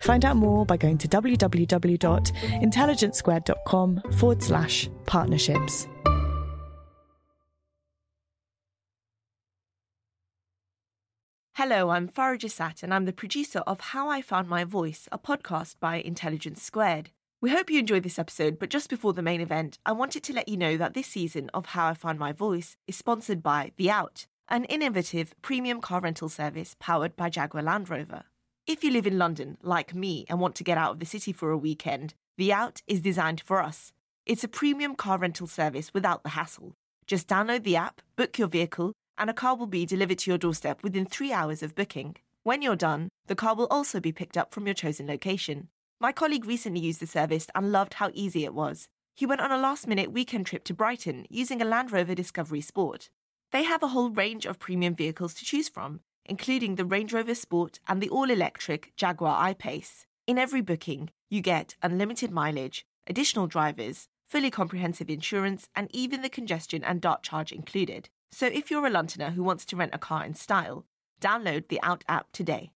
Find out more by going to www.intelligencesquared.com forward slash partnerships. Hello, I'm Farah Jasat, and I'm the producer of How I Found My Voice, a podcast by Intelligence Squared. We hope you enjoyed this episode, but just before the main event, I wanted to let you know that this season of How I Found My Voice is sponsored by The Out, an innovative premium car rental service powered by Jaguar Land Rover. If you live in London, like me, and want to get out of the city for a weekend, The Out is designed for us. It's a premium car rental service without the hassle. Just download the app, book your vehicle, and a car will be delivered to your doorstep within three hours of booking. When you're done, the car will also be picked up from your chosen location. My colleague recently used the service and loved how easy it was. He went on a last minute weekend trip to Brighton using a Land Rover Discovery Sport. They have a whole range of premium vehicles to choose from, including the Range Rover Sport and the all electric Jaguar I Pace. In every booking, you get unlimited mileage, additional drivers, fully comprehensive insurance, and even the congestion and dart charge included. So if you're a Londoner who wants to rent a car in style, download the Out app today.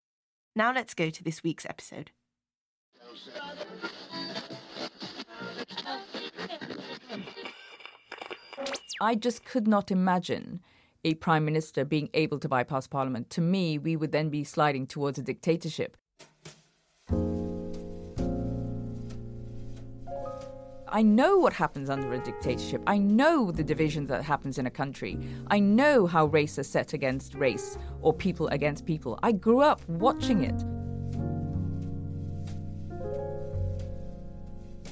Now let's go to this week's episode. I just could not imagine a prime minister being able to bypass parliament. To me, we would then be sliding towards a dictatorship. I know what happens under a dictatorship. I know the division that happens in a country. I know how race is set against race or people against people. I grew up watching it.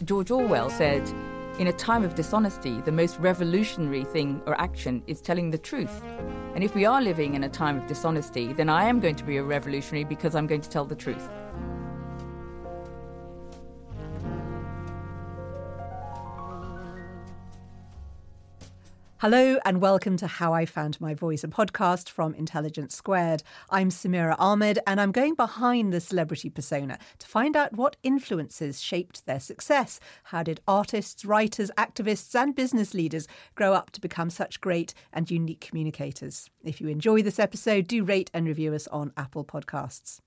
George Orwell said, in a time of dishonesty, the most revolutionary thing or action is telling the truth. And if we are living in a time of dishonesty, then I am going to be a revolutionary because I'm going to tell the truth. Hello and welcome to How I Found My Voice, a podcast from Intelligence Squared. I'm Samira Ahmed and I'm going behind the celebrity persona to find out what influences shaped their success. How did artists, writers, activists, and business leaders grow up to become such great and unique communicators? If you enjoy this episode, do rate and review us on Apple Podcasts.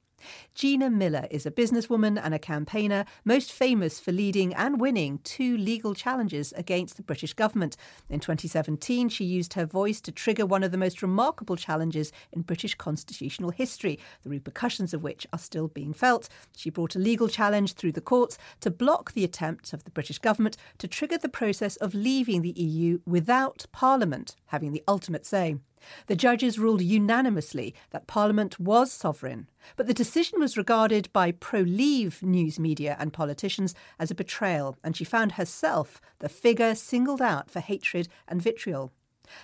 Gina Miller is a businesswoman and a campaigner, most famous for leading and winning two legal challenges against the British government. In 2017, she used her voice to trigger one of the most remarkable challenges in British constitutional history, the repercussions of which are still being felt. She brought a legal challenge through the courts to block the attempt of the British government to trigger the process of leaving the EU without Parliament having the ultimate say. The judges ruled unanimously that Parliament was sovereign, but the decision was regarded by pro leave news media and politicians as a betrayal, and she found herself the figure singled out for hatred and vitriol.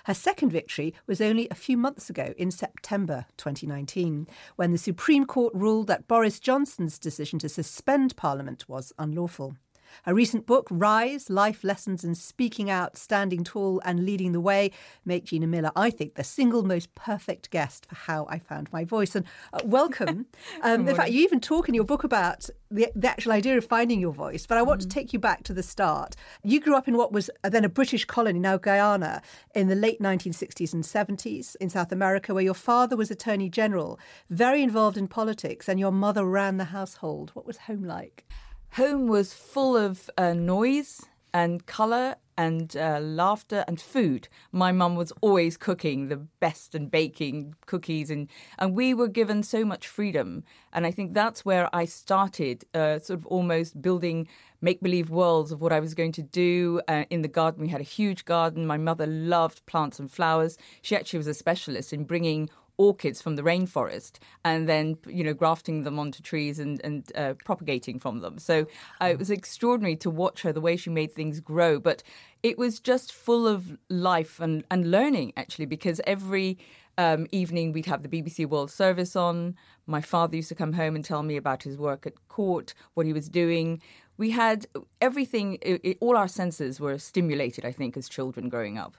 Her second victory was only a few months ago in September 2019, when the Supreme Court ruled that Boris Johnson's decision to suspend Parliament was unlawful. Her recent book, Rise Life Lessons in Speaking Out, Standing Tall and Leading the Way, make Gina Miller, I think, the single most perfect guest for how I found my voice. And uh, welcome. um, in fact, you even talk in your book about the, the actual idea of finding your voice, but I want mm. to take you back to the start. You grew up in what was then a British colony, now Guyana, in the late 1960s and 70s in South America, where your father was Attorney General, very involved in politics, and your mother ran the household. What was home like? Home was full of uh, noise and colour and uh, laughter and food. My mum was always cooking the best and baking cookies, and, and we were given so much freedom. And I think that's where I started, uh, sort of almost building make believe worlds of what I was going to do uh, in the garden. We had a huge garden. My mother loved plants and flowers. She actually was a specialist in bringing orchids from the rainforest and then you know grafting them onto trees and, and uh, propagating from them so uh, it was extraordinary to watch her the way she made things grow but it was just full of life and, and learning actually because every um, evening we'd have the BBC World Service on. My father used to come home and tell me about his work at court, what he was doing we had everything, it, it, all our senses were stimulated, I think, as children growing up.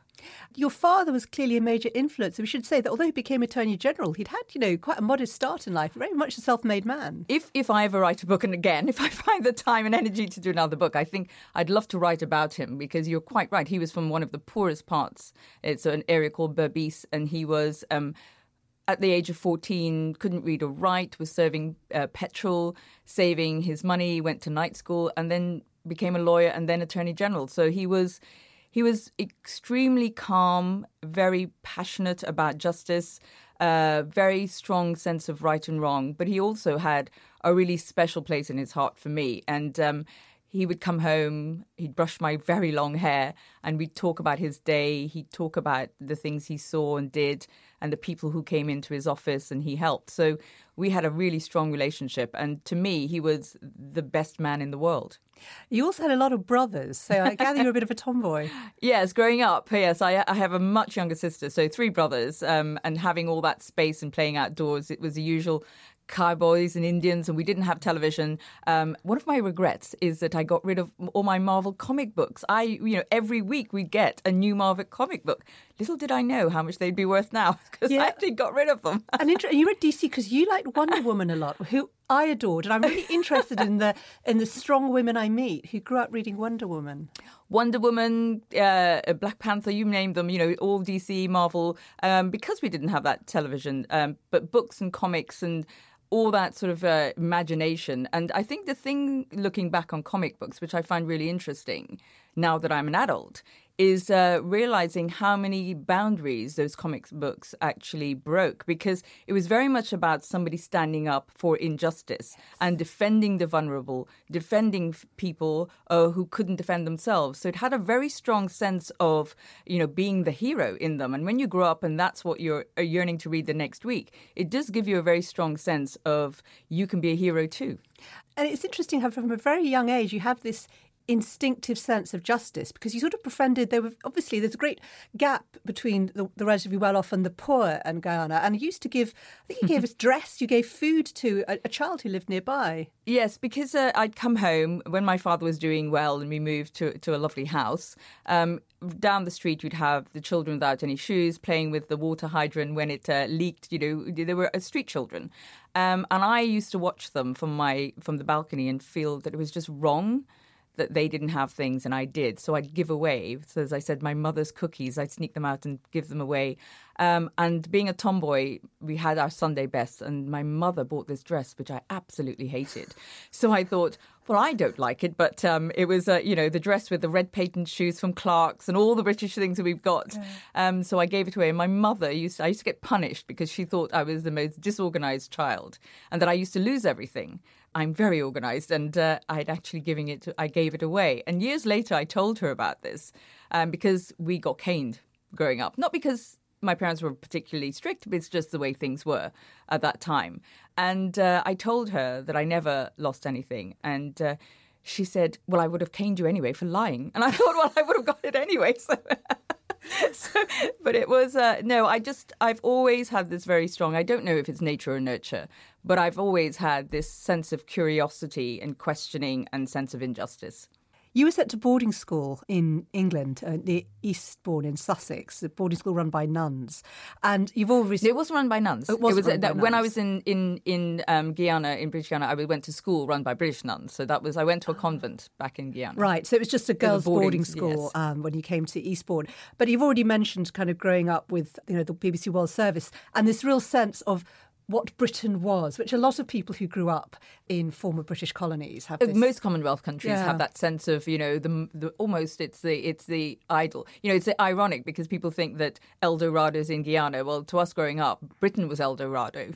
Your father was clearly a major influence. We should say that although he became Attorney General, he'd had, you know, quite a modest start in life, very much a self made man. If, if I ever write a book, and again, if I find the time and energy to do another book, I think I'd love to write about him because you're quite right. He was from one of the poorest parts. It's an area called Berbice, and he was. Um, at the age of 14, couldn't read or write, was serving uh, petrol, saving his money, went to night school, and then became a lawyer and then attorney general. So he was he was extremely calm, very passionate about justice, a very strong sense of right and wrong. But he also had a really special place in his heart for me, and. Um, he would come home, he'd brush my very long hair, and we'd talk about his day. He'd talk about the things he saw and did, and the people who came into his office and he helped. So we had a really strong relationship. And to me, he was the best man in the world. You also had a lot of brothers, so I gather you're a bit of a tomboy. yes, growing up, yes, I, I, have a much younger sister, so three brothers, um, and having all that space and playing outdoors, it was the usual cowboys and Indians, and we didn't have television. Um, one of my regrets is that I got rid of all my Marvel comic books. I, you know, every week we get a new Marvel comic book. Little did I know how much they'd be worth now because yeah. I actually got rid of them. and inter- you read DC because you liked Wonder Woman a lot, who I adored, and I'm really interested in the in the strong women I meet who grew up reading Wonder Woman. Wonder Woman, uh, Black Panther, you name them, you know, all DC, Marvel, um, because we didn't have that television, um, but books and comics and all that sort of uh, imagination. And I think the thing looking back on comic books, which I find really interesting now that I'm an adult, is uh, realizing how many boundaries those comic books actually broke because it was very much about somebody standing up for injustice and defending the vulnerable, defending people uh, who couldn't defend themselves. So it had a very strong sense of, you know, being the hero in them. And when you grow up and that's what you're uh, yearning to read the next week, it does give you a very strong sense of you can be a hero too. And it's interesting how, from a very young age, you have this instinctive sense of justice because you sort of befriended there were obviously there's a great gap between the, the relatively well off and the poor in Guyana and you used to give I think you gave us dress you gave food to a, a child who lived nearby. Yes because uh, I'd come home when my father was doing well and we moved to to a lovely house um, down the street you'd have the children without any shoes playing with the water hydrant when it uh, leaked you know they were uh, street children. Um, and I used to watch them from my from the balcony and feel that it was just wrong that they didn't have things and I did. So I'd give away. So as I said, my mother's cookies, I'd sneak them out and give them away. Um, and being a tomboy, we had our Sunday best, and my mother bought this dress, which I absolutely hated. So I thought, well, I don't like it, but um, it was, uh, you know, the dress with the red patent shoes from Clarks and all the British things that we've got. Yeah. Um, so I gave it away. And my mother used to, I used to get punished because she thought I was the most disorganized child and that I used to lose everything. I'm very organized, and uh, I'd actually giving it. To, I gave it away, and years later, I told her about this um, because we got caned growing up, not because my parents were particularly strict, but it's just the way things were at that time. And uh, I told her that I never lost anything, and. Uh, she said, Well, I would have caned you anyway for lying. And I thought, Well, I would have got it anyway. So so, but it was uh, no. I just I've always had this very strong. I don't know if it's nature or nurture, but I've always had this sense of curiosity and questioning and sense of injustice. You were sent to boarding school in England, uh, near Eastbourne in Sussex, a boarding school run by nuns. And you've always. It wasn't run by nuns. It was run by that when I was in in in um, Guyana, in British Guyana, I went to school run by British nuns. So that was I went to a convent back in Guyana. Right, so it was just a girls' boarding, boarding, school yes. um, when you came to Eastbourne. But you've already mentioned kind of growing up with you know the BBC World Service and this real sense of what Britain was, which a lot of people who grew up in former British colonies have. Uh, This. Most Commonwealth countries Yeah. have that sense of you know the, the almost it's the it's the idol. You know, it's ironic because people think that El Dorado's in Guyana. Well, to us growing up, Britain was El Dorado.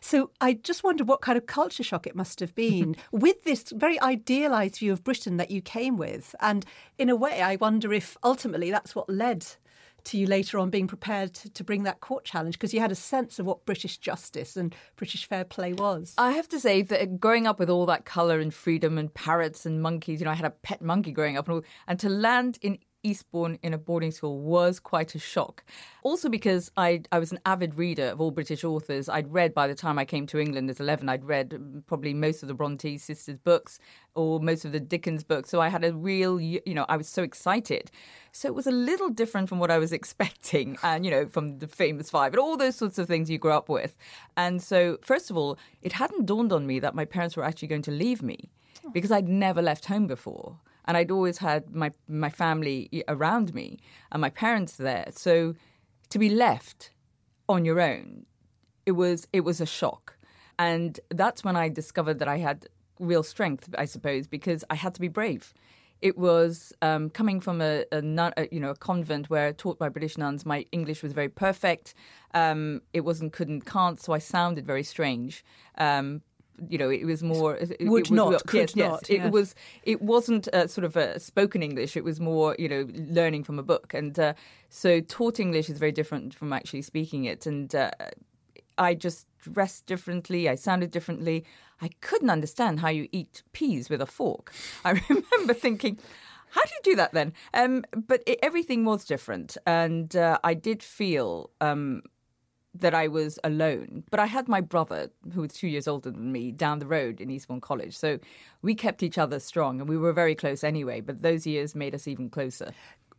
So I just wonder what kind of culture shock it must have been with this very idealised view of Britain that you came with. And in a way, I wonder if ultimately that's what led to you later on being prepared to, to bring that court challenge because you had a sense of what British justice and British fair play was. I have to say that growing up with all that colour and freedom and parrots and monkeys, you know, I had a pet monkey growing up, and, all, and to land in Eastbourne in a boarding school was quite a shock. Also because I I was an avid reader of all British authors. I'd read by the time I came to England as 11, I'd read probably most of the Bronte sisters books or most of the Dickens books. So I had a real, you know, I was so excited. So it was a little different from what I was expecting and, you know, from the famous five and all those sorts of things you grew up with. And so, first of all, it hadn't dawned on me that my parents were actually going to leave me oh. because I'd never left home before and I'd always had my my family around me and my parents there. So to be left on your own, it was it was a shock, and that's when I discovered that I had real strength, I suppose, because I had to be brave. It was um, coming from a, a, nun, a you know a convent where taught by British nuns. My English was very perfect. Um, it wasn't couldn't can't, so I sounded very strange. Um, you know, it was more it- it Would was- not, yes, could yes. not, It yes. was it wasn't uh, sort of a spoken English. It was more, you know, learning from a book. And uh, so taught English is very different from actually speaking it. And uh, I just dressed differently. I sounded differently. I couldn't understand how you eat peas with a fork. I remember thinking. How do you do that then? Um, but it, everything was different, and uh, I did feel um, that I was alone. But I had my brother, who was two years older than me, down the road in Eastbourne College. So we kept each other strong and we were very close anyway. But those years made us even closer.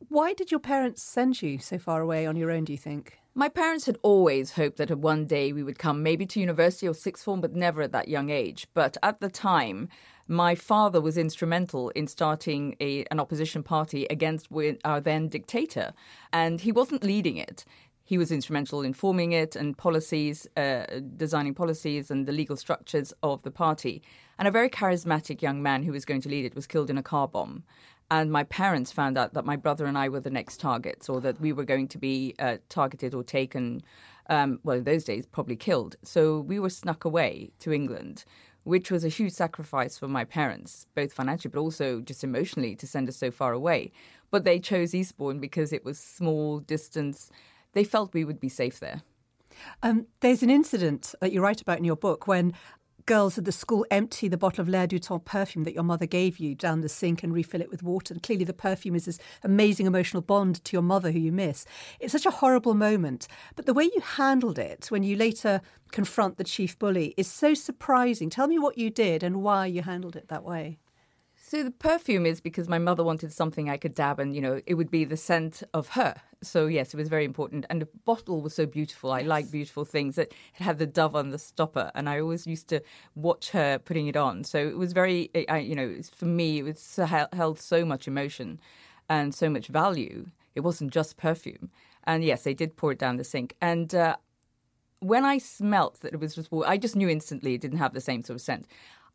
Why did your parents send you so far away on your own, do you think? My parents had always hoped that one day we would come maybe to university or sixth form, but never at that young age. But at the time, my father was instrumental in starting a, an opposition party against our then dictator, and he wasn't leading it. He was instrumental in forming it and policies, uh, designing policies and the legal structures of the party. And a very charismatic young man who was going to lead it was killed in a car bomb. And my parents found out that my brother and I were the next targets, or that we were going to be uh, targeted or taken, um, well, in those days, probably killed. So we were snuck away to England, which was a huge sacrifice for my parents, both financially but also just emotionally, to send us so far away. But they chose Eastbourne because it was small distance. They felt we would be safe there. Um, there's an incident that you write about in your book when girls at the school empty the bottle of L'air du Temps perfume that your mother gave you down the sink and refill it with water. And clearly, the perfume is this amazing emotional bond to your mother who you miss. It's such a horrible moment. But the way you handled it when you later confront the chief bully is so surprising. Tell me what you did and why you handled it that way. So the perfume is because my mother wanted something I could dab, and you know it would be the scent of her. So yes, it was very important. And the bottle was so beautiful. I like beautiful things. It had the dove on the stopper, and I always used to watch her putting it on. So it was very, I, you know, for me, it was held so much emotion and so much value. It wasn't just perfume. And yes, they did pour it down the sink. And uh, when I smelt that it was just water, I just knew instantly it didn't have the same sort of scent.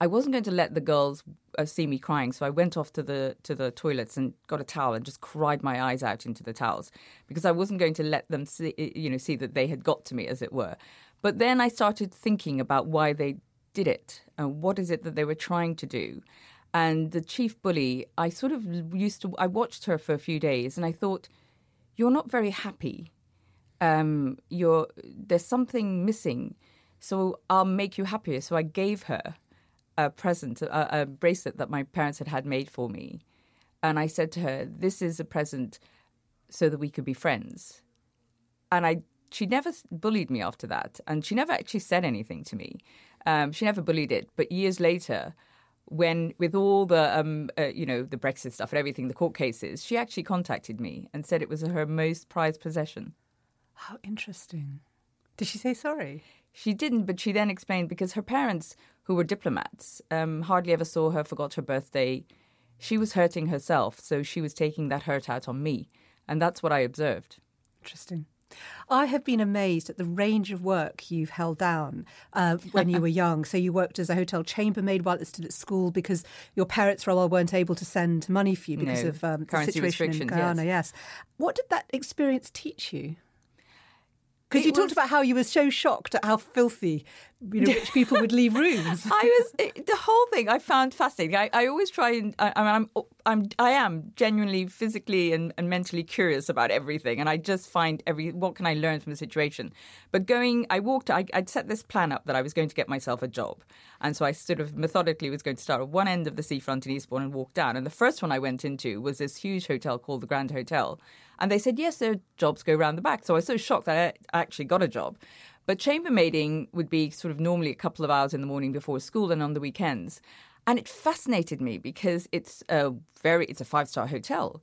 I wasn't going to let the girls uh, see me crying, so I went off to the to the toilets and got a towel and just cried my eyes out into the towels because I wasn't going to let them see, you know, see that they had got to me, as it were. But then I started thinking about why they did it and what is it that they were trying to do. And the chief bully, I sort of used to, I watched her for a few days, and I thought, you're not very happy. Um, you're there's something missing, so I'll make you happier. So I gave her a present, a, a, bracelet that my parents had had made for me. And I said to her, This is a present so that we could be friends. And I, she never bullied me after that. And she never actually said anything to me. Um, she never bullied it. But years later, when with all the um, uh, you know the Brexit stuff and everything, the court cases, she actually contacted me and said it was her most prized possession. How interesting. Did she say sorry? She didn't, but she then explained because her parents, who were diplomats, um, hardly ever saw her, forgot her birthday. She was hurting herself, so she was taking that hurt out on me. And that's what I observed. Interesting. I have been amazed at the range of work you've held down uh, when you were young. So you worked as a hotel chambermaid while still at school because your parents, for a while, weren't able to send money for you because No, of um, the situation in Guyana. yes. Yes. What did that experience teach you? Because you talked about how you were so shocked at how filthy you know, rich people would leave rooms. I was it, the whole thing. I found fascinating. I, I always try and I, mean, I'm I'm I am genuinely physically and, and mentally curious about everything, and I just find every what can I learn from the situation. But going, I walked. I, I'd set this plan up that I was going to get myself a job, and so I sort of methodically was going to start at one end of the seafront in Eastbourne and walk down. And the first one I went into was this huge hotel called the Grand Hotel, and they said yes, their jobs go around the back. So I was so shocked that I actually got a job. But chambermaiding would be sort of normally a couple of hours in the morning before school and on the weekends. And it fascinated me because it's a very it's a five star hotel.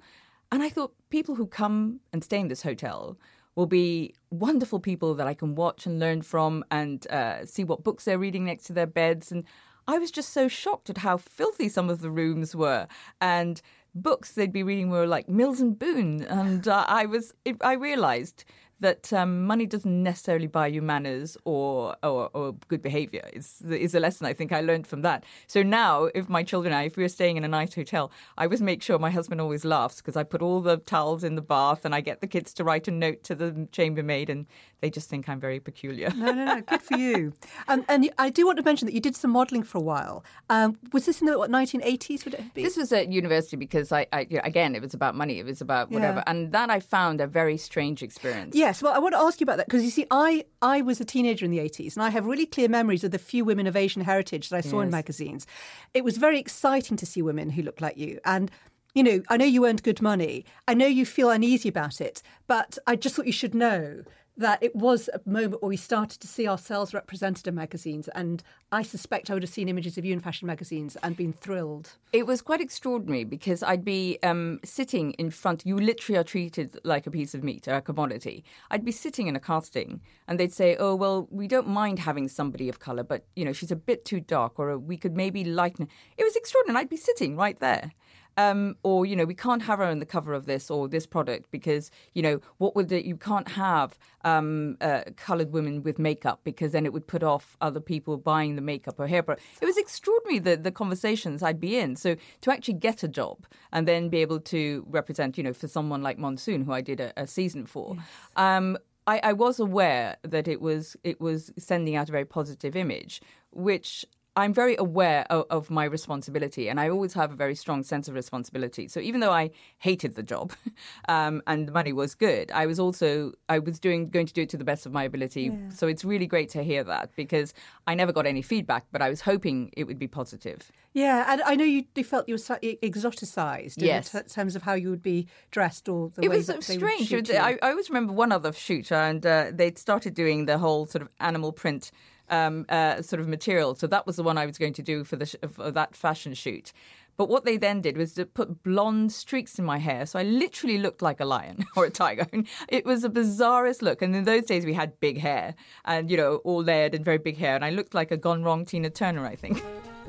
And I thought people who come and stay in this hotel will be wonderful people that I can watch and learn from and uh, see what books they're reading next to their beds. And I was just so shocked at how filthy some of the rooms were. And books they'd be reading were like Mills and Boon. And uh, I was, I realized that um, money doesn't necessarily buy you manners or or, or good behaviour. Is is a lesson I think I learned from that. So now, if my children and I, if we were staying in a nice hotel, I always make sure my husband always laughs because I put all the towels in the bath and I get the kids to write a note to the chambermaid, and they just think I'm very peculiar. No, no, no. Good for you. Um, and I do want to mention that you did some modelling for a while. Um, was this in the what, 1980s? Would it been? This was at university because I, I you know, again, it was about money. It was about whatever, Yeah. and that I found a very strange experience. Yes, well, I want to ask you about that because you see, I, I was a teenager in the 80s and I have really clear memories of the few women of Asian heritage that I saw in magazines. It was very exciting to see women who looked like you. And, you know, I know you earned good money. I know you feel uneasy about it, but I just thought you should know that it was a moment where we started to see ourselves represented in magazines. And I suspect I would have seen images of you in fashion magazines and been thrilled. It was quite extraordinary because I'd be um, sitting in front. You literally are treated like a piece of meat or a commodity. I'd be sitting in a casting, and they'd say, "Oh, well, we don't mind having somebody of color, but you know, she's a bit too dark, or we could maybe lighten." It was extraordinary. I'd be sitting right there. Um, or you know we can't have her on the cover of this or this product because you know what would it, you can't have um, uh, coloured women with makeup because then it would put off other people buying the makeup or hair product. It was extraordinary the the conversations I'd be in. So to actually get a job and then be able to represent you know for someone like Monsoon who I did a, a season for. Um, I, I was aware that it was it was sending out a very positive image, which I'm very aware of, of my responsibility, and I always have a very strong sense of responsibility. So even though I hated the job, um, and the money was good, I was also I was doing going to do it to the best of my ability. So it's really great to hear that because I never got any feedback, but I was hoping it would be positive. Yeah, and I know you, you felt you were slightly exoticized Yes. in t- terms of how you would be dressed or the it way was that strange. It was-. I, I always remember one other shoot, and uh, they'd started doing the whole sort of animal print um, uh, sort of material. So that was the one I was going to do for the sh- for that fashion shoot. But what they then did was to put blonde streaks in my hair, so I literally looked like a lion or a tiger. It was the bizarrest look. And in those days, we had big hair, and you know, all layered and very big hair, and I looked like a gone wrong Tina Turner, I think.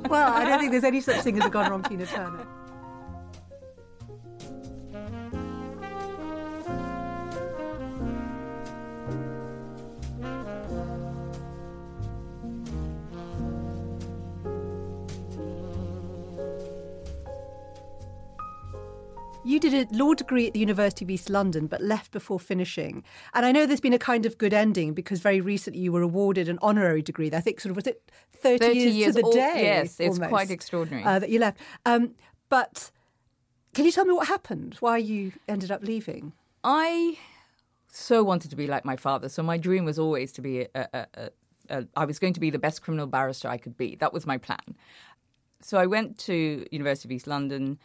well, I don't think there's any such thing as a gone wrong Tina Turner. did a law degree at the University of East London, but left before finishing. And I know there's been a kind of good ending because very recently you were awarded an honorary degree. I think sort of was it 30, 30 years, years to the al- day. yes, it's almost, quite extraordinary. uh, that you left. Um, but can you tell me what happened? Why you ended up leaving? I so wanted to be like my father. So my dream was always to be a, a, a, a I was going to be the best criminal barrister I could be. That was my plan. So I went to University of East London.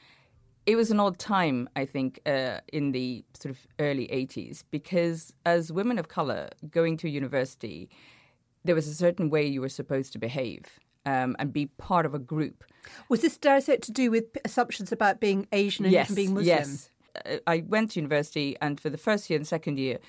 It was an odd time, I think, uh, in the sort of early 80s, because as women of colour going to university, there was a certain way you were supposed to behave. um, and be part of a group. Was this, dare I say to do with assumptions about being Asian and yes, being Muslim? Yes. Uh, I went to university, and for the first year and second year,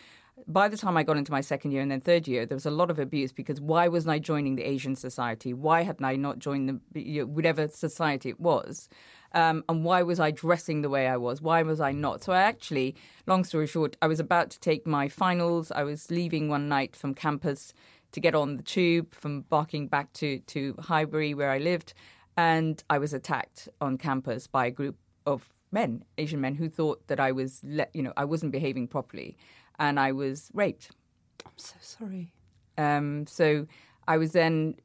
by the time I got into my second year and then third year, there was a lot of abuse because why wasn't I joining the Asian society? Why hadn't I not joined the you know, whatever society it was? Um, and why was I dressing the way I was? Why was I not? So I actually, long story short, I was about to take my finals. I was leaving one night from campus to get on the tube from Barking back to to Highbury where I lived, and I was attacked on campus by a group of men, Asian men, who thought that I was, le- you know, I wasn't behaving properly and I was raped. I'm so sorry. Um, so I was then.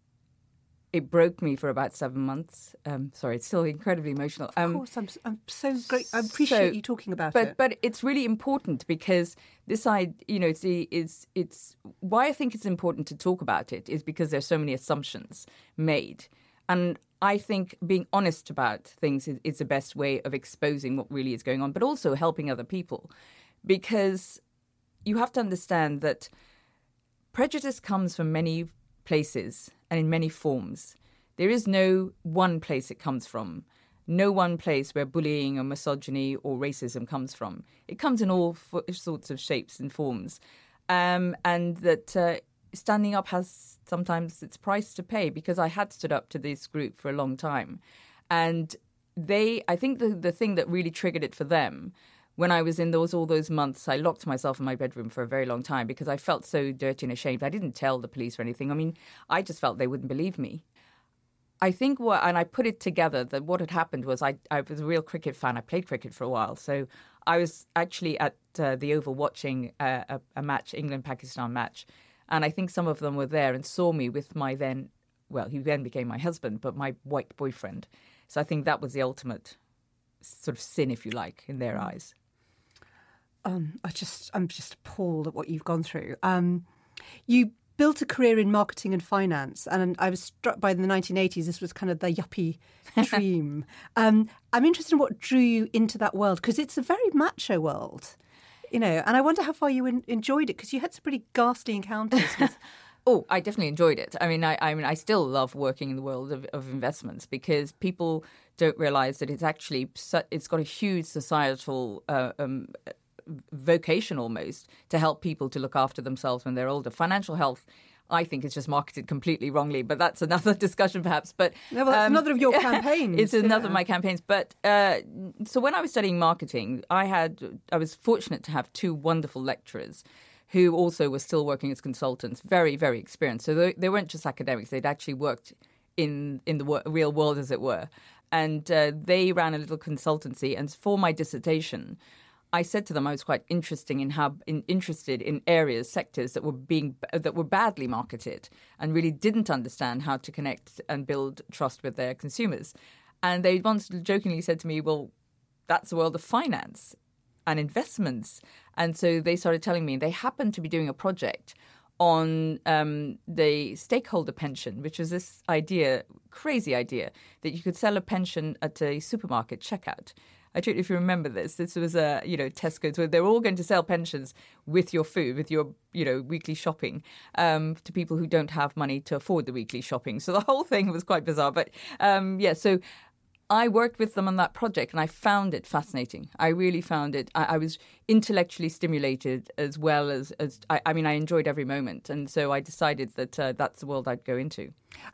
It broke me for about seven months. Um, sorry, it's still incredibly emotional. Of um, course, I'm, I'm so great. I appreciate so, you talking about but, it. But it's really important because this side, you know, it's, it's it's why I think it's important to talk about it is because there's so many assumptions made, and I think being honest about things is, is the best way of exposing what really is going on, but also helping other people, because you have to understand that prejudice comes from many places and in many forms. There is no one place it comes from, no one place where bullying or misogyny or racism comes from. It comes in all f- sorts of shapes and forms. Um, and that uh, standing up has sometimes its price to pay because I had stood up to this group for a long time. And they, I think the, the thing that really triggered it for them when I was in those all those months, I locked myself in my bedroom for a very long time because I felt so dirty and ashamed. I didn't tell the police or anything. I mean, I just felt they wouldn't believe me. I think what, and I put it together that what had happened was I, I was a real cricket fan. I played cricket for a while, so I was actually at uh, the Oval watching uh, a, a match, England Pakistan match, and I think some of them were there and saw me with my then, well, he then became my husband, but my white boyfriend. So I think that was the ultimate sort of sin, if you like, in their eyes. Um, I just, I'm just appalled at what you've gone through. Um, you built a career in marketing and finance, and I was struck by the 1980s. This was kind of the yuppie dream. um, I'm interested in what drew you into that world because it's a very macho world, you know. And I wonder how far you in, enjoyed it because you had some pretty ghastly encounters. With... oh, I definitely enjoyed it. I mean, I, I mean, I still love working in the world of, of investments because people don't realize that it's actually it's got a huge societal uh, um, vocation almost to help people to look after themselves when they're older. Financial health. I think is just marketed completely wrongly, but that's another discussion perhaps. But no, well, that's um, another of your campaigns. it's another of my campaigns. But uh, so when I was studying marketing, I had I was fortunate to have two wonderful lecturers who also were still working as consultants, very very experienced. So they, they weren't just academics; they'd actually worked in in the real world, as it were. And uh, they ran a little consultancy. And for my dissertation, I said to them I was quite interesting in how in, interested in areas, sectors that were being that were badly marketed and really didn't understand how to connect and build trust with their consumers. And they once jokingly said to me, "Well, that's the world of finance and investments." And so they started telling me they happened to be doing a project on um, the stakeholder pension, which was this idea, crazy idea, that you could sell a pension at a supermarket checkout. I don't know if you remember this. This was a you know Tesco's where they're all going to sell pensions with your food, with your you know weekly shopping um, to people who don't have money to afford the weekly shopping. So the whole thing was quite bizarre. But um, yeah, so I worked with them on that project and I found it fascinating. I really found it. I, I was intellectually stimulated as well as, as I, I, mean, I enjoyed every moment. And so I decided that uh, that's the world I'd go into.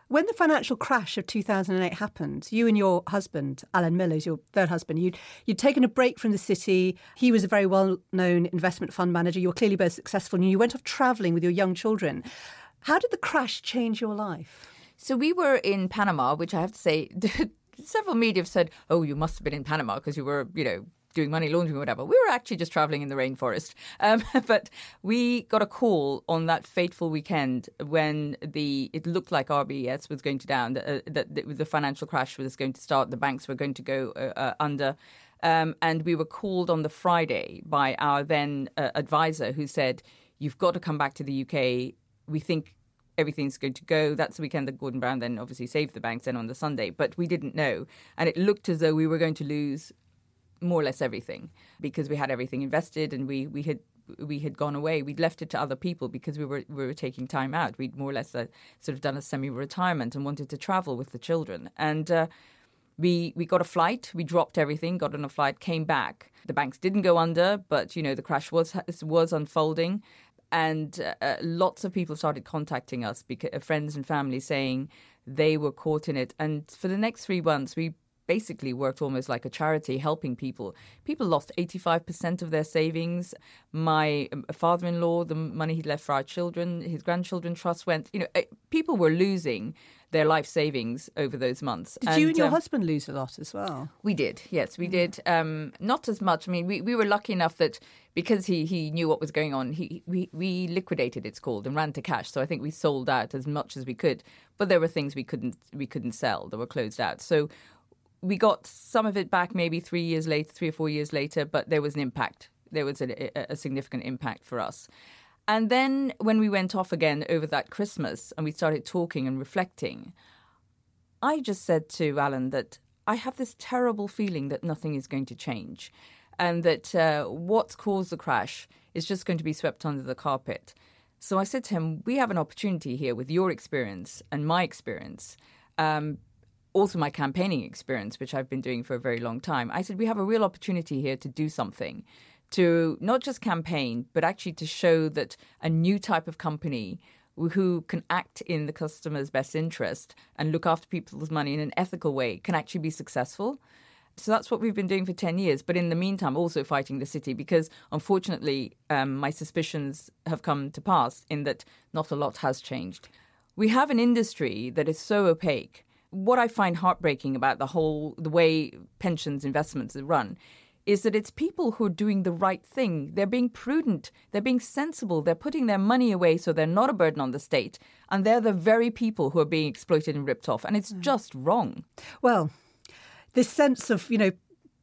When the financial crash of 2008 happened, you and your husband, Alan Millers, your third husband, you'd, you'd taken a break from the city. He was a very well known investment fund manager. You were clearly both successful and you went off travelling with your young children. How did the crash change your life? So we were in Panama, which I have to say several media have said, "Oh, you must have been in Panama because you were, you know." Doing money laundering or whatever. We were actually just traveling in the rainforest. Um, but we got a call on that fateful weekend when the it looked like RBS was going to down, that, uh, that the financial crash was going to start, the banks were going to go uh, uh, under. Um, and we were called on the Friday by our then uh, advisor who said, You've got to come back to the UK. We think everything's going to go. That's the weekend that Gordon Brown then obviously saved the banks then on the Sunday. But we didn't know. And it looked as though we were going to lose more or less everything because we had everything invested and we, we had we had gone away. We'd left it to other people because we were we were taking time out. We'd more or less uh, sort of done a semi-retirement and wanted to travel with the children. And uh, we we got a flight. We dropped everything, got on a flight, came back. The banks didn't go under, but you know the crash was was unfolding, and uh, lots of people started contacting us, because, uh, friends and family, saying they were caught in it. And for the next three months, we basically worked almost like a charity helping people. People lost 85% of their savings. My um, father in law, the money he left for our children, his grandchildren trust went, you know, eh, people were losing their life savings over those months. Did and, you and your um, husband lose a lot as well? We did, yes, we mm. did. Um, not as much. I mean, we, we were lucky enough that because he, he knew what was going on, he we, we liquidated, it's called, and ran to cash. So I think we sold out as much as we could. But there were things we couldn't we couldn't sell that were closed out. So we got some of it back maybe three years later, three or four years later, but there was an impact. There was a, a, significant impact for us. And then when we went off again over that Christmas and we started talking and reflecting, I just said to Alan that I have this terrible feeling that nothing is going to change and that uh, what's caused the crash is just going to be swept under the carpet. So I said to him, We have an opportunity here with your experience and my experience. Um, also my campaigning experience, which I've been doing for a very long time, I said we have a real opportunity here to do something, to not just campaign, but actually to show that a new type of company who can act in the customer's best interest and look after people's money in an ethical way can actually be successful. So that's what we've been doing for 10 years. But in the meantime, also fighting the city because unfortunately, um, my suspicions have come to pass in that not a lot has changed. We have an industry that is so opaque what I find heartbreaking about the whole the way pensions investments are run is that it's people who are doing the right thing. They're being prudent, they're being sensible, they're putting their money away so they're not a burden on the state, and they're the very people who are being exploited and ripped off, and it's mm. just wrong. Well, this sense of, you know,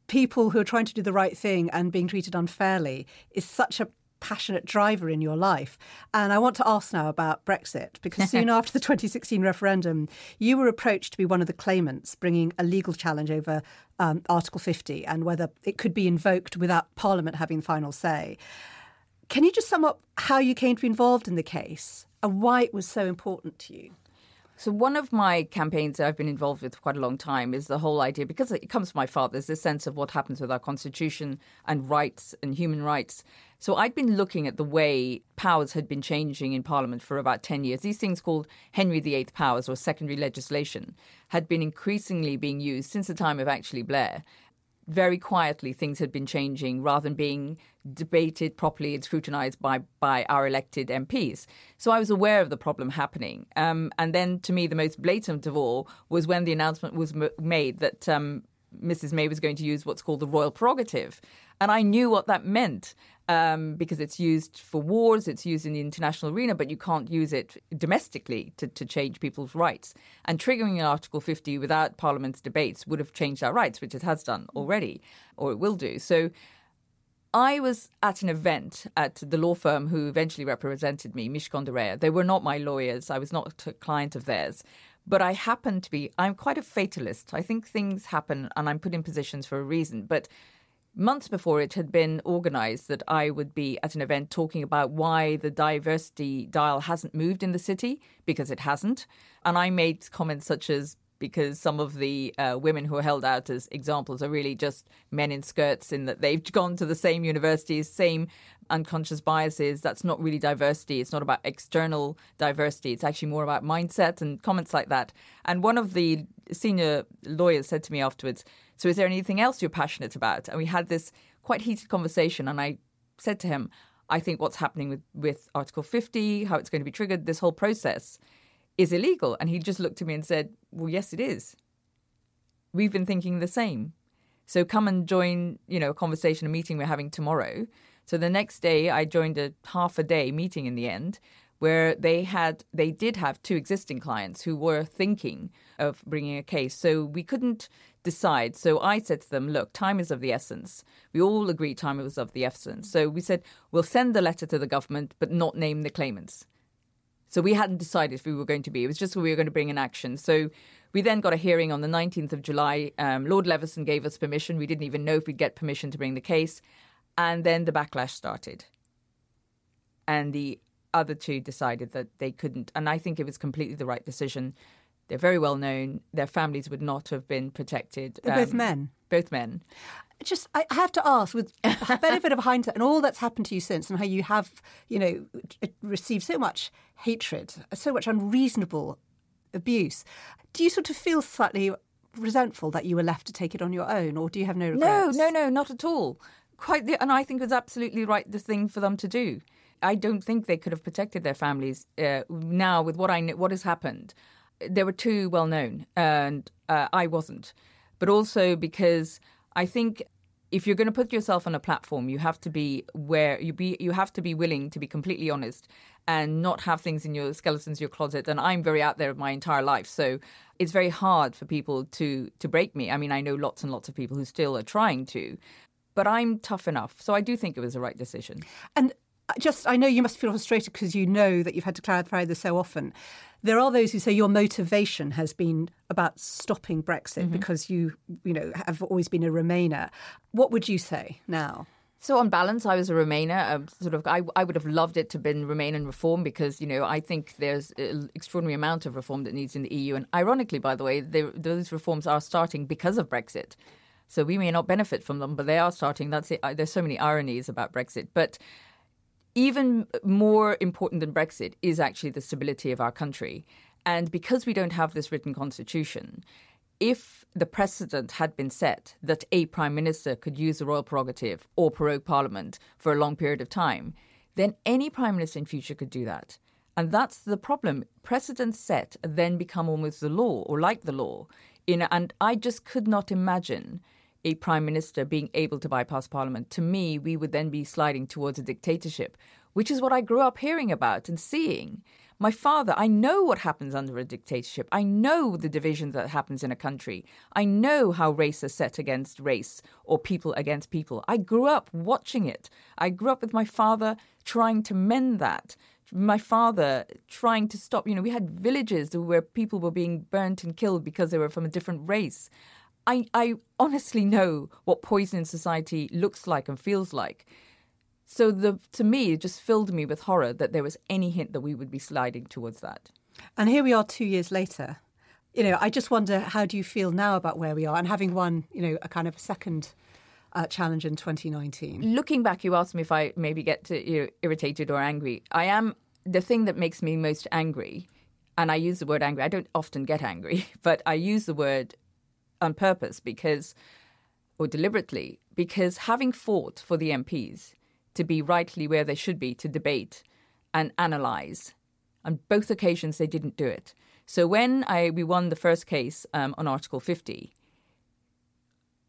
people who are trying to do the right thing and being treated unfairly is such a passionate driver in your life. And I want to ask now about Brexit, because soon after the 2016 referendum, you were approached to be one of the claimants bringing a legal challenge over um, Article 50 and whether it could be invoked without Parliament having final say. Can you just sum up how you came to be involved in the case and why it was so important to you? So one of my campaigns that I've been involved with for quite a long time is the whole idea because it comes from my father. There's this sense of what happens with our constitution and rights and human rights. So I'd been looking at the way powers had been changing in Parliament for about 10 years. These things called Henry VIII powers or secondary legislation had been increasingly being used since the time of actually Blair very quietly things had been changing rather than being debated properly and scrutinized by, by our elected MPs. So I was aware of the problem happening. Um, and then to me, the most blatant of all was when the announcement was m- made that um, Mrs. May was going to use what's called the royal prerogative. And I knew what that meant um, because it's used for wars, it's used in the international arena, but you can't use it domestically to, to change people's rights. And triggering an Article 50 without Parliament's debates would have changed our rights, which it has done already, or it will do. So I was at an event at the law firm who eventually represented me, Reya. They were not my lawyers, I was not a client of theirs. But I happen to be, I'm quite a fatalist. I think things happen and I'm put in positions for a reason. But months before it had been organized that I would be at an event talking about why the diversity dial hasn't moved in the city, because it hasn't. And I made comments such as, because some of the uh, women who are held out as examples are really just men in skirts in that they've gone to the same universities, same unconscious biases. That's not really diversity. It's not about external diversity. It's actually more about mindset and comments like that. And one of the senior lawyers said to me afterwards, So is there anything else you're passionate about? And we had this quite heated conversation. And I said to him, I think what's happening with, with Article 50, how it's going to be triggered, this whole process is illegal. And he just looked at me and said, Well, yes, it is. We've been thinking the same. So come and join, you know, a conversation, a meeting we're having tomorrow. So the next day, I joined a half a day meeting in the end where they had they did have two existing clients who were thinking of bringing a case so we couldn't decide so i said to them look time is of the essence we all agreed time was of the essence so we said we'll send the letter to the government but not name the claimants so we hadn't decided if we were going to be. It was just we were going to bring an action. So we then got a hearing on the 19th of July. Um, Lord Leveson gave us permission. We didn't even know if we'd get permission to bring the case. And then the backlash started. and the other two decided that they couldn't. And I think it was completely the right decision. They're very well known. Their families would not have been protected. They're um, both men. Both men. Just, I have to ask, with the benefit of hindsight and all that's happened to you since, and how you have, you know, received so much hatred, so much unreasonable abuse. Do you sort of feel slightly resentful that you were left to take it on your own, or do you have no regrets? No, no, no, not at all. Quite, the, and I think it was absolutely right the thing for them to do. I don't think they could have protected their families uh, now with what I know, what has happened. They were too well known, and uh, I wasn't. But also because I think if you're going to put yourself on a platform, you have to be where you be. You have to be willing to be completely honest and not have things in your skeletons, your closet. And I'm very out there my entire life, so it's very hard for people to to break me. I mean, I know lots and lots of people who still are trying to, but I'm tough enough. So I do think it was the right decision. And just, I know you must feel frustrated because you know that you've had to clarify this so often. There are those who say your motivation has been about stopping Brexit mm-hmm. because you, you know, have always been a Remainer. What would you say now? So on balance, I was a Remainer. Um, sort of, I, I would have loved it to have been Remain and reform because you know I think there's an extraordinary amount of reform that needs in the EU. And ironically, by the way, those reforms are starting because of Brexit. So we may not benefit from them, but they are starting. That's it. There's so many ironies about Brexit, but even more important than Brexit is actually the stability of our country. And because we don't have this written constitution, if the precedent had been set that a prime minister could use the royal prerogative or prorogue parliament for a long period of time, then any prime minister in future could do that. And that's the problem. Precedents set then become almost the law or like the law. In, and I just could not imagine a prime minister being able to bypass parliament, to me, we would then be sliding towards a dictatorship, which is what I grew up hearing about and seeing. My father, I know what happens under a dictatorship. I know the division that happens in a country. I know how race is set against race or people against people. I grew up watching it. I grew up with my father trying to mend that. My father trying to stop, you know, we had villages where people were being burnt and killed because they were from a different race. I, I honestly know what poison in society looks like and feels like. So the to me, it just filled me with horror that there was any hint that we would be sliding towards that. And here we are two years later. You know, I just wonder how do you feel now about where we are and having won, you know, a kind of a second uh, challenge in 2019. Looking back, you asked me if I maybe get to, you know, irritated or angry. I am the thing that makes me most angry, and I use the word angry. I don't often get angry, but I use the word on purpose because, or deliberately, because having fought for the MPs to be rightly where they should be to debate and analyse, on both occasions they didn't do it. So when I we won the first case um, on Article 50,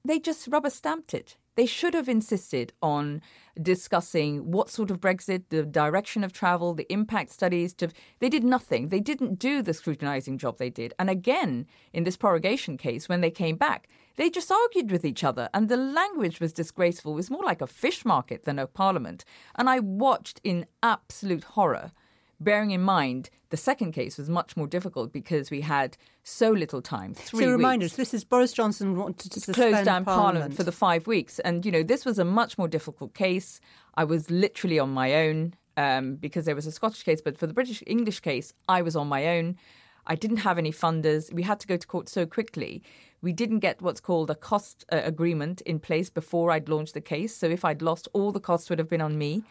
they just rubber stamped it. They should have insisted on discussing what sort of Brexit, the direction of travel, the impact studies. To, they did nothing. They didn't do the scrutinising job they did. And again, in this prorogation case, when they came back, they just argued with each other, and the language was disgraceful. It was more like a fish market than a parliament. And I watched in absolute horror bearing in mind the second case was much more difficult because we had so little time. Three so remind us, this is Boris Johnson wanted to close down Parliament. Parliament for the five weeks, and you know this was a much more difficult case. I was literally on my own um, because there was a Scottish case, but for the British English case, I was on my own. I didn't have any funders. We had to go to court so quickly. We didn't get what's called a cost uh, agreement in place before I'd launched the case. So if I'd lost, all the costs would have been on me.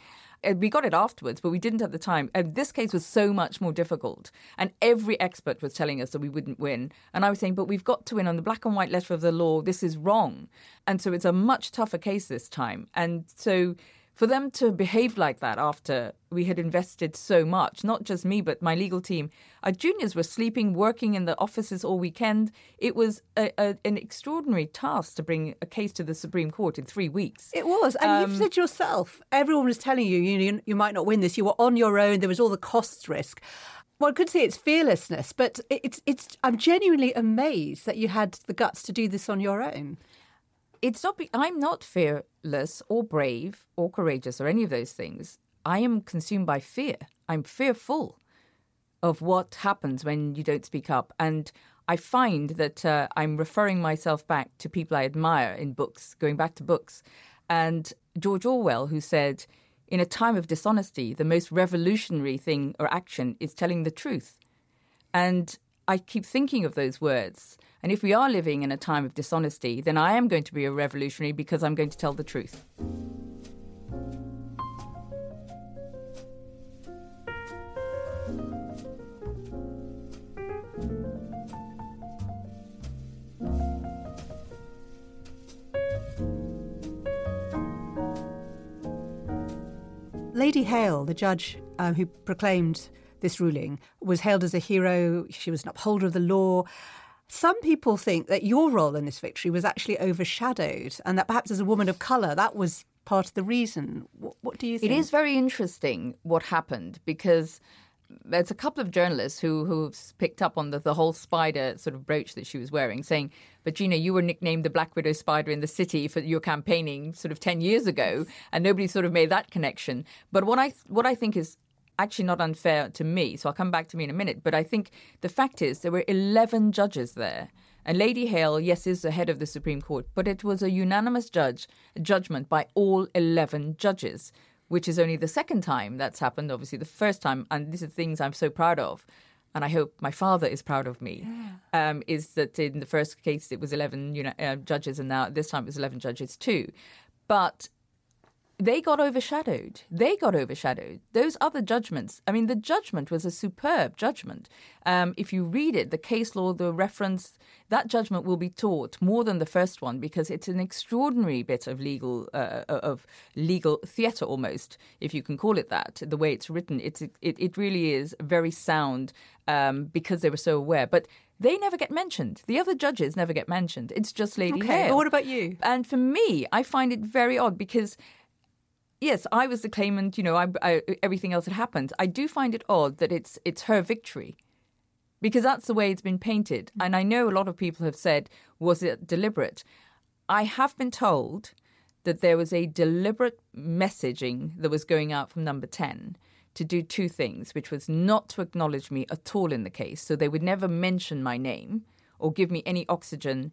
We got it afterwards, but we didn't at the time. And this case was so much more difficult. And every expert was telling us that we wouldn't win. And I was saying, but we've got to win on the black and white letter of the law. This is wrong. And so it's a much tougher case this time. And so for them to behave like that after we had invested so much, not just me, but my legal team, our juniors were sleeping, working in the offices all weekend. It was a, a, an extraordinary task to bring a case to the Supreme Court in three weeks. It was. And um, you've said yourself, everyone was telling you, you, know, you might not win this. You were on your own. There was all the costs risk one could say it's fearlessness, but it's it's. I'm genuinely amazed that you had the guts to do this on your own it's not. Be- I'm not fearless or brave or courageous or any of those things. I am consumed by fear. I'm fearful of what happens when you don't speak up, and I find that uh, I'm referring myself back to people I admire in books, going back to books, and George Orwell, who said, in a time of dishonesty, the most revolutionary thing or action is telling the truth. And I keep thinking of those words. And if we are living in a time of dishonesty, then I am going to be a revolutionary because I'm going to tell the truth. Lady Hale, the judge uh, who proclaimed this ruling, was hailed as a hero. She was an upholder of the law. Some people think that your role in this victory was actually overshadowed, and that perhaps as a woman of colour, that was part of the reason. What, what do you think? It is very interesting what happened because there's a couple of journalists who who've picked up on the, the whole spider sort of brooch that she was wearing, saying, "But Gina, you were nicknamed the Black Widow Spider in the city for your campaigning sort of ten years ago, and nobody sort of made that connection." But what I what I think is actually not unfair to me, so I'll come back to me in a minute. But I think the fact is there were eleven judges there. And Lady Hale, yes, is the head of the Supreme Court, but it was a unanimous judge judgment by all eleven judges which is only the second time that's happened. Obviously, the first time, and these are things I'm so proud of, and I hope my father is proud of me. Yeah. Um, is that in the first case it was 11 you know, uh, judges, and now this time it was 11 judges too. But they got overshadowed. They got overshadowed. Those other judgments, I mean, the judgment was a superb judgment. Um, if you read it, the case law, the reference, that judgment will be taught more than the first one because it's an extraordinary bit of legal, uh, uh of legal theatre almost, if you can call it that. The way it's written, it's it, it really is very sound um, because they were so aware. But they never get mentioned. The other judges never get mentioned. It's just Lady okay. Hale. What about you? And for me, I find it very odd because yes, I was the claimant. You know, I, I, everything else had happened. I do find it odd that it's it's her victory, because that's the way it's been painted. Mm. And I know a lot of people have said, was it deliberate? I have been told that there was a deliberate messaging that was going out from Number Ten to do two things, which was not to acknowledge me at all in the case. So they would never mention my name or give me any oxygen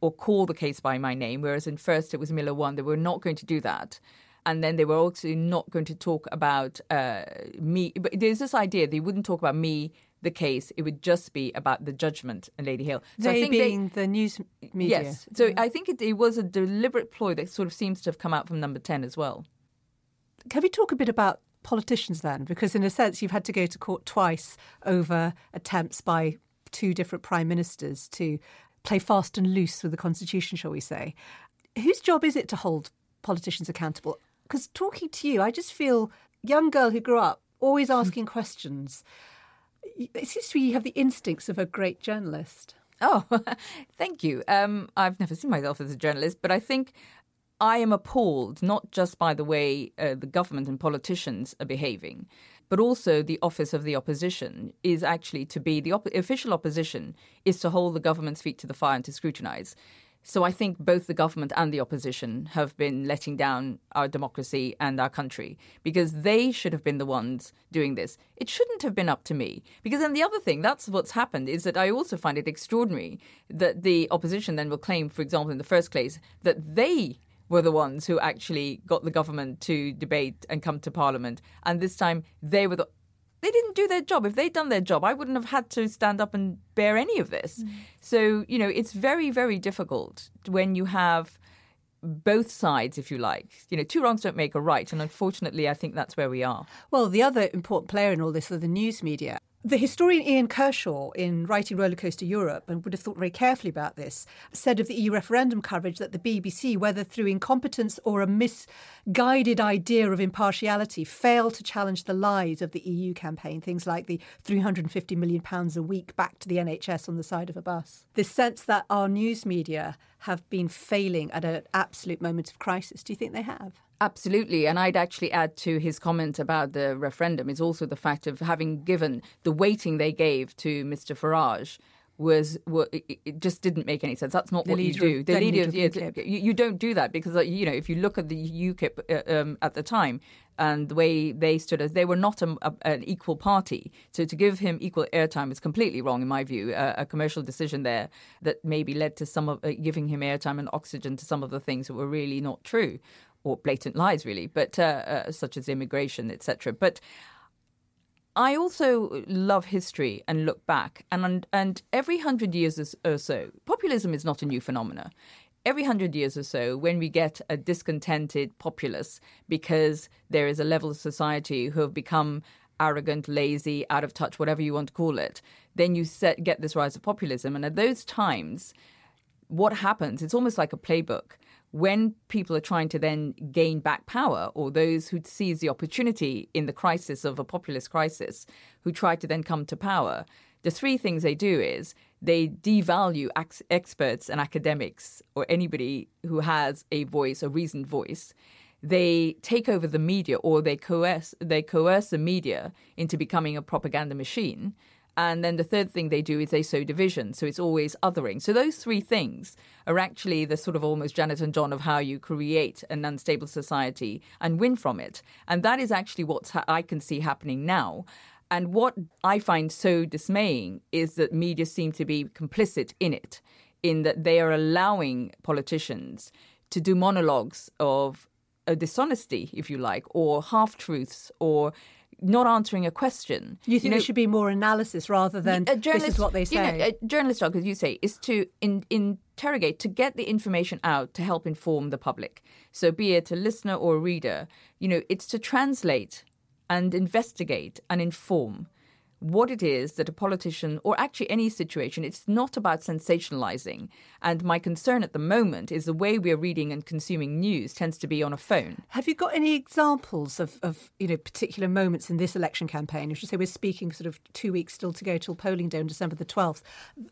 or call the case by my name, whereas in first it was Miller 1. They were not going to do that and then they were also not going to talk about uh, me. But there's this idea they wouldn't talk about me, the case. It would just be about the judgment and Lady Hale. So they I think being they, the news media. Yes. So I think it, it, was a deliberate ploy that sort of seems to have come out from number ten as well. Can we talk a bit about politicians then? Because in a sense, you've had to go to court twice over attempts by two different prime ministers to play fast and loose with the constitution, shall we say? Whose job is it to hold politicians accountable? Because talking to you, I just feel young girl who grew up always hmm. asking questions. It seems to me you have the instincts of a great journalist. Oh, thank you. Um, I've never seen myself as a journalist, but I think I am appalled not just by the way uh, the government and politicians are behaving, but also the office of the opposition is actually to be the op- official opposition is to hold the government's feet to the fire and to scrutinize. So I think both the government and the opposition have been letting down our democracy and our country because they should have been the ones doing this. It shouldn't have been up to me. Because then the other thing, that's what's happened, is that I also find it extraordinary that the opposition then will claim, for example, in the first place, that they were the ones who actually got the government to debate and come to parliament. And this time they were the they didn't do their job. If they'd done their job, I wouldn't have had to stand up and bear any of this. Mm. So, you know, it's very, very difficult when you have both sides, if you like. You know, two wrongs don't make a right. And unfortunately, I think that's where we are. Well, the other important player in all this are the news media. The historian Ian Kershaw, in writing Rollercoaster Europe, and would have thought very carefully about this, said of the EU referendum coverage that the BBC, whether through incompetence or a misguided idea of impartiality, failed to challenge the lies of the EU campaign, things like the £350 million a week back to the NHS on the side of a bus. This sense that our news media have been failing at an absolute moment of crisis. Do you think they have? Absolutely. And I'd actually add to his comment about the referendum is also the fact of having given the weighting they gave to Mr. Farage was well, it just didn't make any sense. That's not the what you do. The leader, of, yeah, you, you, don't do that because you know if you look at the UKIP uh, um, at the time and the way they stood as they were not a, a, an equal party. So to give him equal airtime is completely wrong in my view. Uh, a commercial decision there that maybe led to some of uh, giving him airtime and oxygen to some of the things that were really not true. Or blatant lies, really, but uh, uh, such as immigration, etc. But I also love history and look back, and and every hundred years or so, populism is not a new phenomenon. Every hundred years or so, when we get a discontented populace because there is a level of society who have become arrogant, lazy, out of touch, whatever you want to call it, then you set, get this rise of populism. And at those times, what happens? It's almost like a playbook when people are trying to then gain back power, or those who seize the opportunity in the crisis of a populist crisis, who try to then come to power, the three things they do is they devalue ex- experts and academics or anybody who has a voice, a reasoned voice. They take over the media, or they coerce they coerce the media into becoming a propaganda machine. And then the third thing they do is they sow division. So it's always othering. So those three things are actually the sort of almost Janet and John of how you create an unstable society and win from it. And that is actually what ha- I can see happening now. And what I find so dismaying is that media seem to be complicit in it, in that they are allowing politicians to do monologues of a dishonesty, if you like, or half truths, or not answering a question. You think you know, there should be more analysis rather than this is what they say? You know, a journalist's job, as you say, is to in, interrogate, to get the information out to help inform the public. So be it a listener or a reader, you know, it's to translate and investigate and inform what it is that a politician, or actually any situation, it's not about sensationalizing. And my concern at the moment is the way we're reading and consuming news tends to be on a phone. Have you got any examples of, of you know particular moments in this election campaign? If you say we're speaking sort of two weeks still to go till polling day on December the twelfth,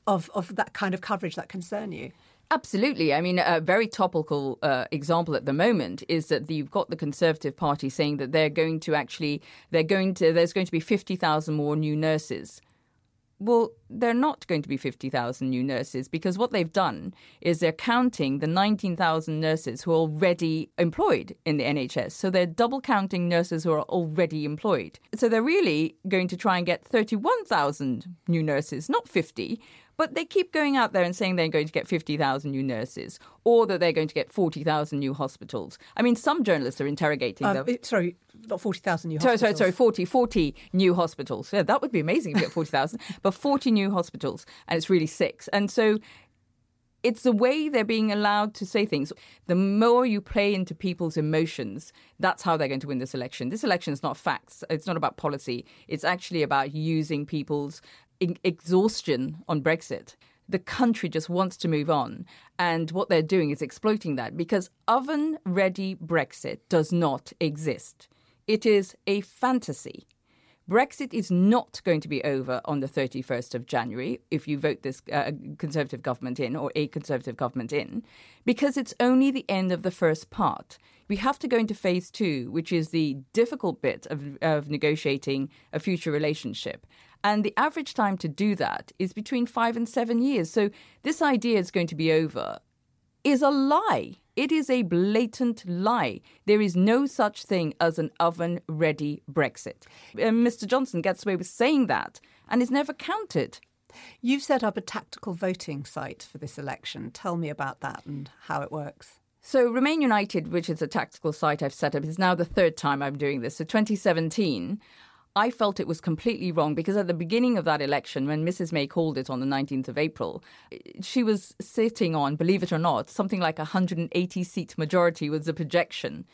of of that kind of coverage that concern you? Absolutely. I mean, a very topical uh, example at the moment is that you've got the Conservative Party saying that they're going to actually, they're going to, there's going to be 50,000 more new nurses. Well, they're not going to be 50,000 new nurses because what they've done is they're counting the 19,000 nurses who are already employed in the NHS. So they're double counting nurses who are already employed. So they're really going to try and get 31,000 new nurses, not 50, but they keep going out there and saying they're going to get 50,000 new nurses or that they're going to get 40,000 new hospitals. I mean, some journalists are interrogating um, them. Sorry, not 40,000 new sorry, hospitals. Sorry, sorry, 40, 40 new hospitals. Yeah, that would be amazing if you get 40,000. but 40 new hospitals, and it's really six. And so it's the way they're being allowed to say things. The more you play into people's emotions, that's how they're going to win this election. This election is not facts. It's not about policy. It's actually about using people's exhaustion on Brexit. The country just wants to move on. And what they're doing is exploiting that because oven ready Brexit does not exist. It is a fantasy. Brexit is not going to be over on the 31st of January if you vote this uh, Conservative government in or a Conservative government in, because it's only the end of the first part. We have to go into phase two, which is the difficult bit of, of negotiating a future relationship. And the average time to do that is between five and seven years. So this idea is going to be over is a lie. It is a blatant lie. There is no such thing as an oven ready Brexit. Uh, Mr. Johnson gets away with saying that and is never counted. You've set up a tactical voting site for this election. Tell me about that and how it works. So, Remain United, which is a tactical site I've set up, is now the third time I'm doing this. So, 2017, I felt it was completely wrong because at the beginning of that election, when Mrs. May called it on the 19th of April, she was sitting on, believe it or not, something like a 180 seat majority was the projection.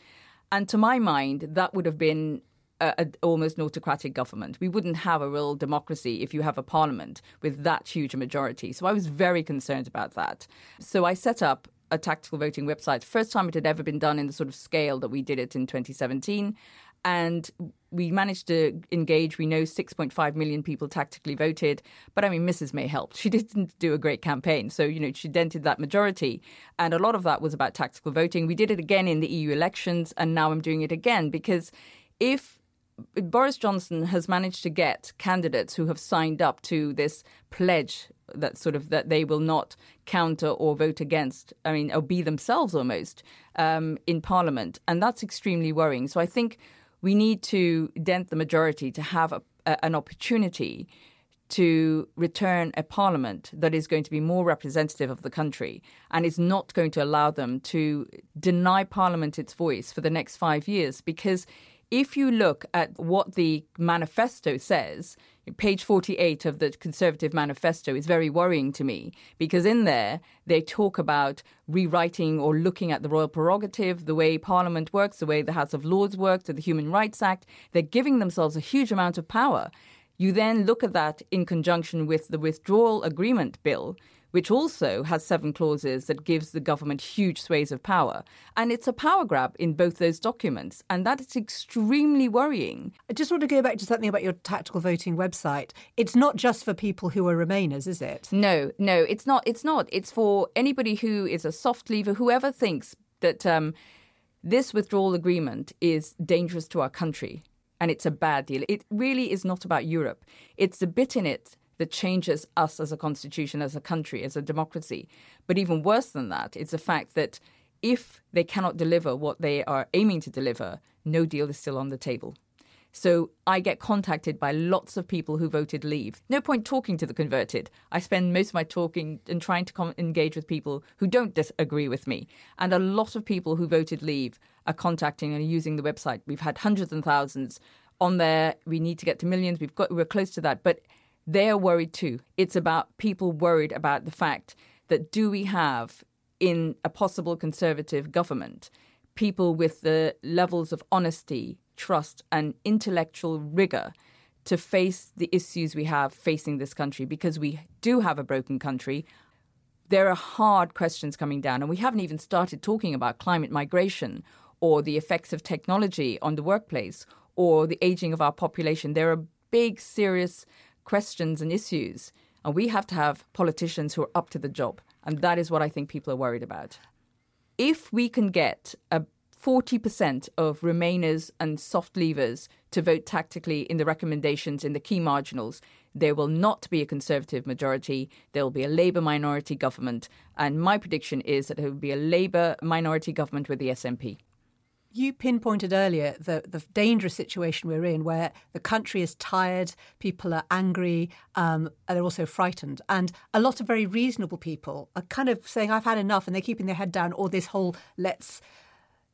And to my mind, that would have been a, a, almost an autocratic government. We wouldn't have a real democracy if you have a parliament with that huge a majority. So I was very concerned about that. So I set up a tactical voting website. First time it had ever been done in the sort of scale that we did it in 2017 and we managed to engage. We know 6.5 million people tactically voted, but I mean, Mrs. May helped. She didn't do a great campaign, so you know she dented that majority, and a lot of that was about tactical voting. We did it again in the EU elections, and now I'm doing it again because if Boris Johnson has managed to get candidates who have signed up to this pledge that sort of that they will not counter or vote against. I mean, or be themselves almost um, in Parliament, and that's extremely worrying. So I think we need to dent the majority to have a, a, an opportunity to return a parliament that is going to be more representative of the country and is not going to allow them to deny parliament its voice for the next five years. Because if you look at what the manifesto says, page 48 of the Conservative manifesto is very worrying to me because in there they talk about rewriting or looking at the royal prerogative, the way Parliament works, the way the House of Lords works, the Human Rights Act. They're giving themselves a huge amount of power. You then look at that in conjunction with the withdrawal agreement bill, which also has seven clauses that gives the government huge sways of power. And it's a power grab in both those documents. And that is extremely worrying. I just want to go back to something about your tactical voting website. It's not just for people who are Remainers, is it? No, no, it's not. It's not. It's for anybody who is a soft leaver, whoever thinks that um, this withdrawal agreement is dangerous to our country and it's a bad deal. It really is not about Europe. It's the bit in it that changes us as a constitution, as a country, as a democracy. But even worse than that, it's the fact that if they cannot deliver what they are aiming to deliver, no deal is still on the table. So I get contacted by lots of people who voted leave. No point talking to the converted. I spend most of my talking and trying to com- engage with people who don't disagree with me. And a lot of people who voted leave are contacting and using the website. We've had hundreds and thousands on there. We need to get to millions. We've got we're close to that, but they're worried too. It's about people worried about the fact that do we have in a possible conservative government people with the levels of honesty, trust, and intellectual rigor to face the issues we have facing this country because we do have a broken country. There are hard questions coming down, and we haven't even started talking about climate migration or the effects of technology on the workplace or the aging of our population. There are big, serious questions and issues. And we have to have politicians who are up to the job. And that is what I think people are worried about. If we can get a 40% of Remainers and soft leavers to vote tactically in the recommendations in the key marginals, there will not be a Conservative majority. There will be a Labour minority government. And my prediction is that it will be a Labour minority government with the SNP. You pinpointed earlier the, the dangerous situation we're in where the country is tired, people are angry, um, and they're also frightened. And a lot of very reasonable people are kind of saying, I've had enough, and they're keeping their head down, or this whole let's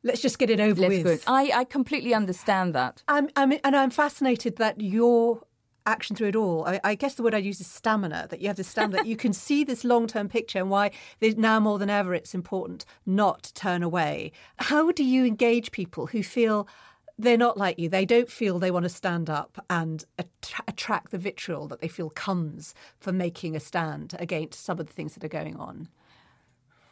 let's just get it over let's with. I, I completely understand that. I'm, I'm, and I'm fascinated that you're action through it all. I, I, guess the word I'd use is stamina, that you have the stamina, that you can see this long term picture and why now more than ever it's important not to turn away. How do you engage people who feel they're not like you? They don't feel they want to stand up and att- attract the vitriol that they feel comes from making a stand against some of the things that are going on.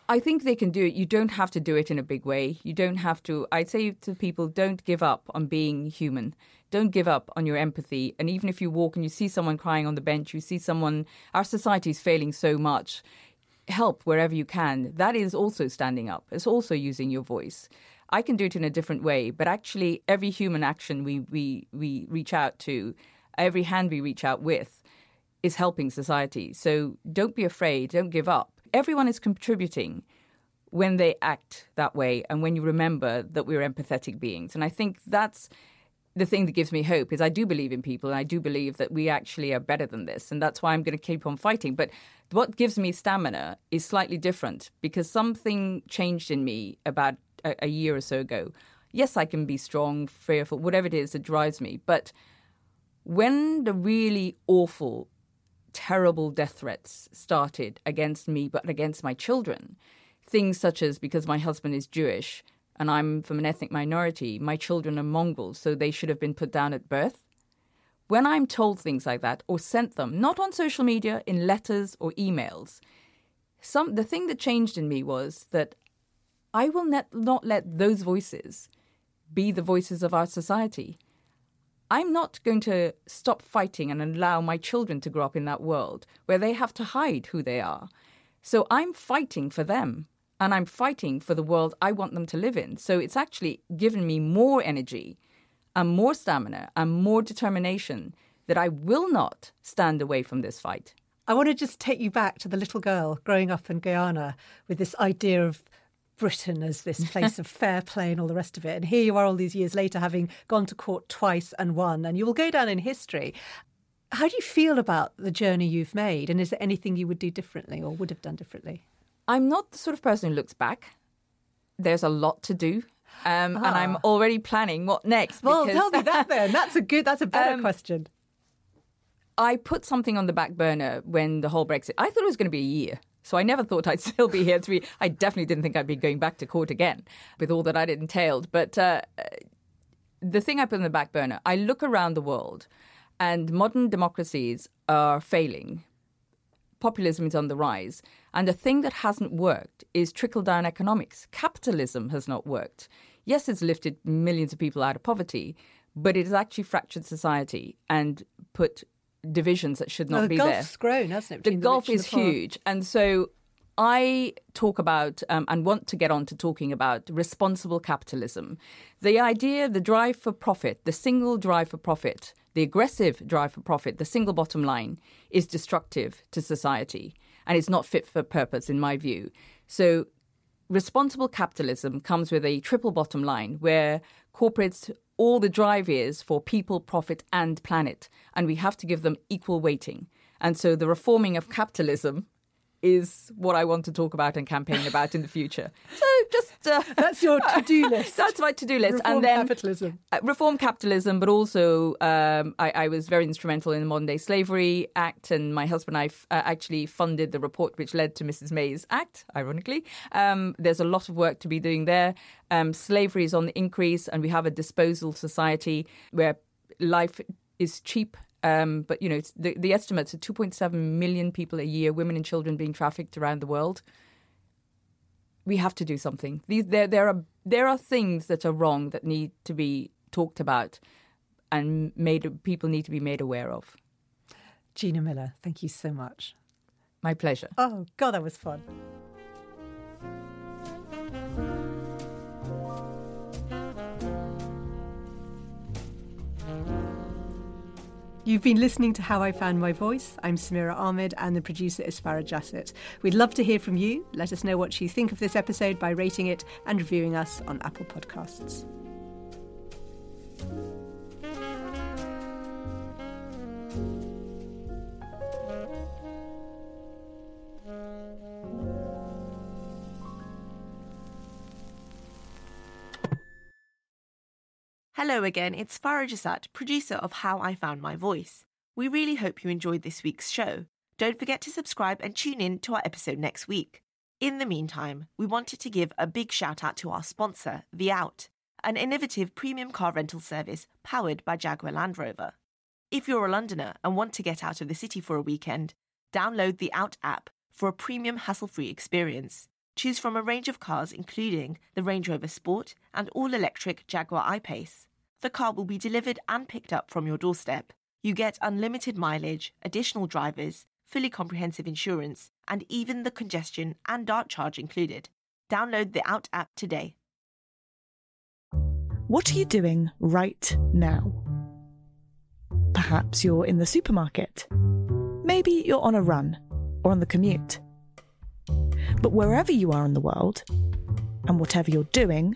I think they can do it. You don't have to do it in a big way. You don't have to. I'd say to people, don't give up on being human. Don't give up on your empathy. And even if you walk and you see someone crying on the bench, you see someone, our society is failing so much. Help wherever you can. That is also standing up. It's also using your voice. I can do it in a different way, but actually, every human action we, we, we reach out to, every hand we reach out with, is helping society. So don't be afraid, don't give up everyone is contributing when they act that way and when you remember that we're empathetic beings. And I think that's the thing that gives me hope is I do believe in people and I do believe that we actually are better than this. And that's why I'm going to keep on fighting. But what gives me stamina is slightly different because something changed in me about a, a year or so ago. Yes, I can be strong, fearful, whatever it is that drives me. But when the really awful terrible death threats started against me, but against my children. Things such as because my husband is Jewish and I'm from an ethnic minority, my children are Mongols, so they should have been put down at birth. When I'm told things like that or sent them, not on social media, in letters or emails, some the thing that changed in me was that I will not, not let those voices be the voices of our society. I'm not going to stop fighting and allow my children to grow up in that world where they have to hide who they are. So I'm fighting for them and I'm fighting for the world I want them to live in. So it's actually given me more energy and more stamina and more determination that I will not stand away from this fight. I want to just take you back to the little girl growing up in Guyana with this idea of Britain as this place of fair play and all the rest of it. And here you are all these years later, having gone to court twice and won, and you will go down in history How do you feel about the journey you've made? And is there anything you would do differently or would have done differently? I'm not the sort of person who looks back. There's a lot to do. Um, And I'm Ah. already planning what next. Well, because- tell me that then. That's a good, that's a better Um, question. I put something on the back burner when the whole Brexit. I thought it was going to be a year. So I never thought I'd still be here three. I definitely didn't think I'd be going back to court again with all that I'd entailed. But uh, the thing I put on the back burner, I look around the world and modern democracies are failing. Populism is on the rise. And the thing that hasn't worked is trickle down economics. Capitalism has not worked. Yes, it's lifted millions of people out of poverty, but it has actually fractured society and put divisions that should not Well, the be there gulf's grown, hasn't it? the between gulf is the huge and so i talk about um, and want to get on to talking about responsible capitalism the idea the drive for profit the single drive for profit the aggressive drive for profit the single bottom line is destructive to society and it's not fit for purpose in my view. So responsible capitalism comes with a triple bottom line where corporates all the drive is for people profit and planet and we have to give them equal weighting. And so the reforming of capitalism is what I want to talk about and campaign about in the future. So just uh, That's your to-do list. that's my to-do list, Reform and then capitalism. uh, reform capitalism, but also um, I, I was very instrumental in the Modern Day Slavery Act, and my husband and I f- uh, actually funded the report which led to Mrs. May's Act. Ironically, um, there's a lot of work to be doing there. Um, slavery is on the increase, and we have a disposal society where life is cheap. Um, but you know, it's the, the estimates are 2.7 million people a year, women and children being trafficked around the world we have to do something. These there there are there are things that are wrong that need to be talked about and made people need to be made aware of. Gina Miller, thank you so much. My pleasure. Oh, God, that was fun. You've been listening to How I Found My Voice. I'm Samira Ahmed and the producer is Farah Jassett. We'd love to hear from you. Let us know what you think of this episode by rating it and reviewing us on Apple Podcasts. Hello again, it's Farah Jasat, producer of How I Found My Voice. We really hope you enjoyed this week's show. Don't forget to subscribe and tune in to our episode next week. In the meantime, we wanted to give a big shout out to our sponsor, The Out, an innovative premium car rental service powered by Jaguar Land Rover. If you're a Londoner and want to get out of the city for a weekend, download the Out app for a premium hassle free experience. Choose from a range of cars, including the Range Rover Sport and all electric Jaguar I Pace. The car will be delivered and picked up from your doorstep. You get unlimited mileage, additional drivers, fully comprehensive insurance, and even the congestion and dart charge included. Download the Out app today. What are you doing right now? Perhaps you're in the supermarket. Maybe you're on a run or on the commute. But wherever you are in the world, and whatever you're doing,